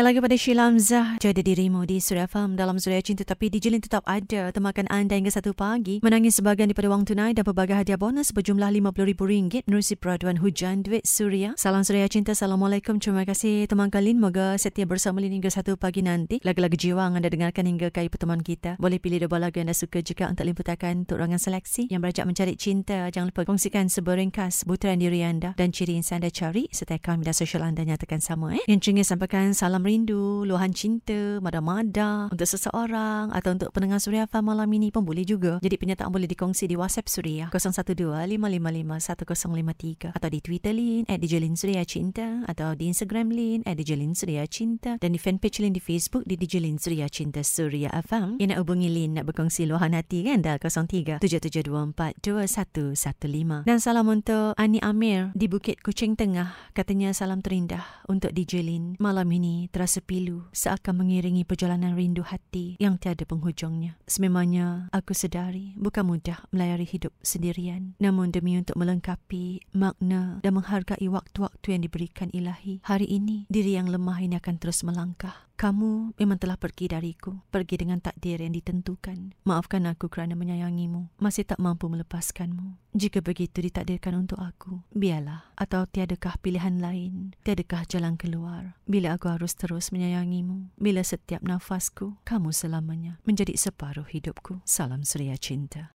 Sekali lagi pada Sheila Hamzah, jaga dirimu di Suria Farm dalam Suria Cinta tapi DJ Lin tetap ada temakan anda hingga satu pagi. Menangis sebagian daripada wang tunai dan pelbagai hadiah bonus berjumlah RM50,000 menerusi peraduan hujan duit Suria. Salam Suria Cinta, Assalamualaikum. Terima kasih teman kalian. Moga setia bersama Lin hingga satu pagi nanti. Lagu-lagu jiwa yang anda dengarkan hingga kaya pertemuan kita. Boleh pilih dua lagu yang anda suka juga untuk Lin putarkan untuk ruangan seleksi yang berajak mencari cinta. Jangan lupa kongsikan sebuah ringkas butiran diri anda dan ciri yang anda cari serta akaun media sosial anda nyatakan sama. Eh? Yang cengih sampaikan salam rindu, luahan cinta, mada-mada untuk seseorang atau untuk pendengar Suria Farm malam ini pun boleh juga. Jadi penyataan boleh dikongsi di WhatsApp Suria 012-555-1053 atau di Twitter Lin at Lin Suria Cinta atau di Instagram Lin at Lin Suria Cinta dan di fanpage Lin di Facebook di Lin Suria Cinta Suria FM. Yang nak hubungi Lin nak berkongsi luahan hati kan dah 03 7724 2115. Dan salam untuk Ani Amir di Bukit Kucing Tengah. Katanya salam terindah untuk DJ Lin. Malam ini terasa pilu seakan mengiringi perjalanan rindu hati yang tiada penghujungnya. Sememangnya aku sedari bukan mudah melayari hidup sendirian. Namun demi untuk melengkapi makna dan menghargai waktu-waktu yang diberikan ilahi. Hari ini diri yang lemah ini akan terus melangkah. Kamu memang telah pergi dariku, pergi dengan takdir yang ditentukan. Maafkan aku kerana menyayangimu, masih tak mampu melepaskanmu. Jika begitu ditakdirkan untuk aku, biarlah. Atau tiadakah pilihan lain, tiadakah jalan keluar. Bila aku harus terus menyayangimu, bila setiap nafasku, kamu selamanya menjadi separuh hidupku. Salam Suria Cinta.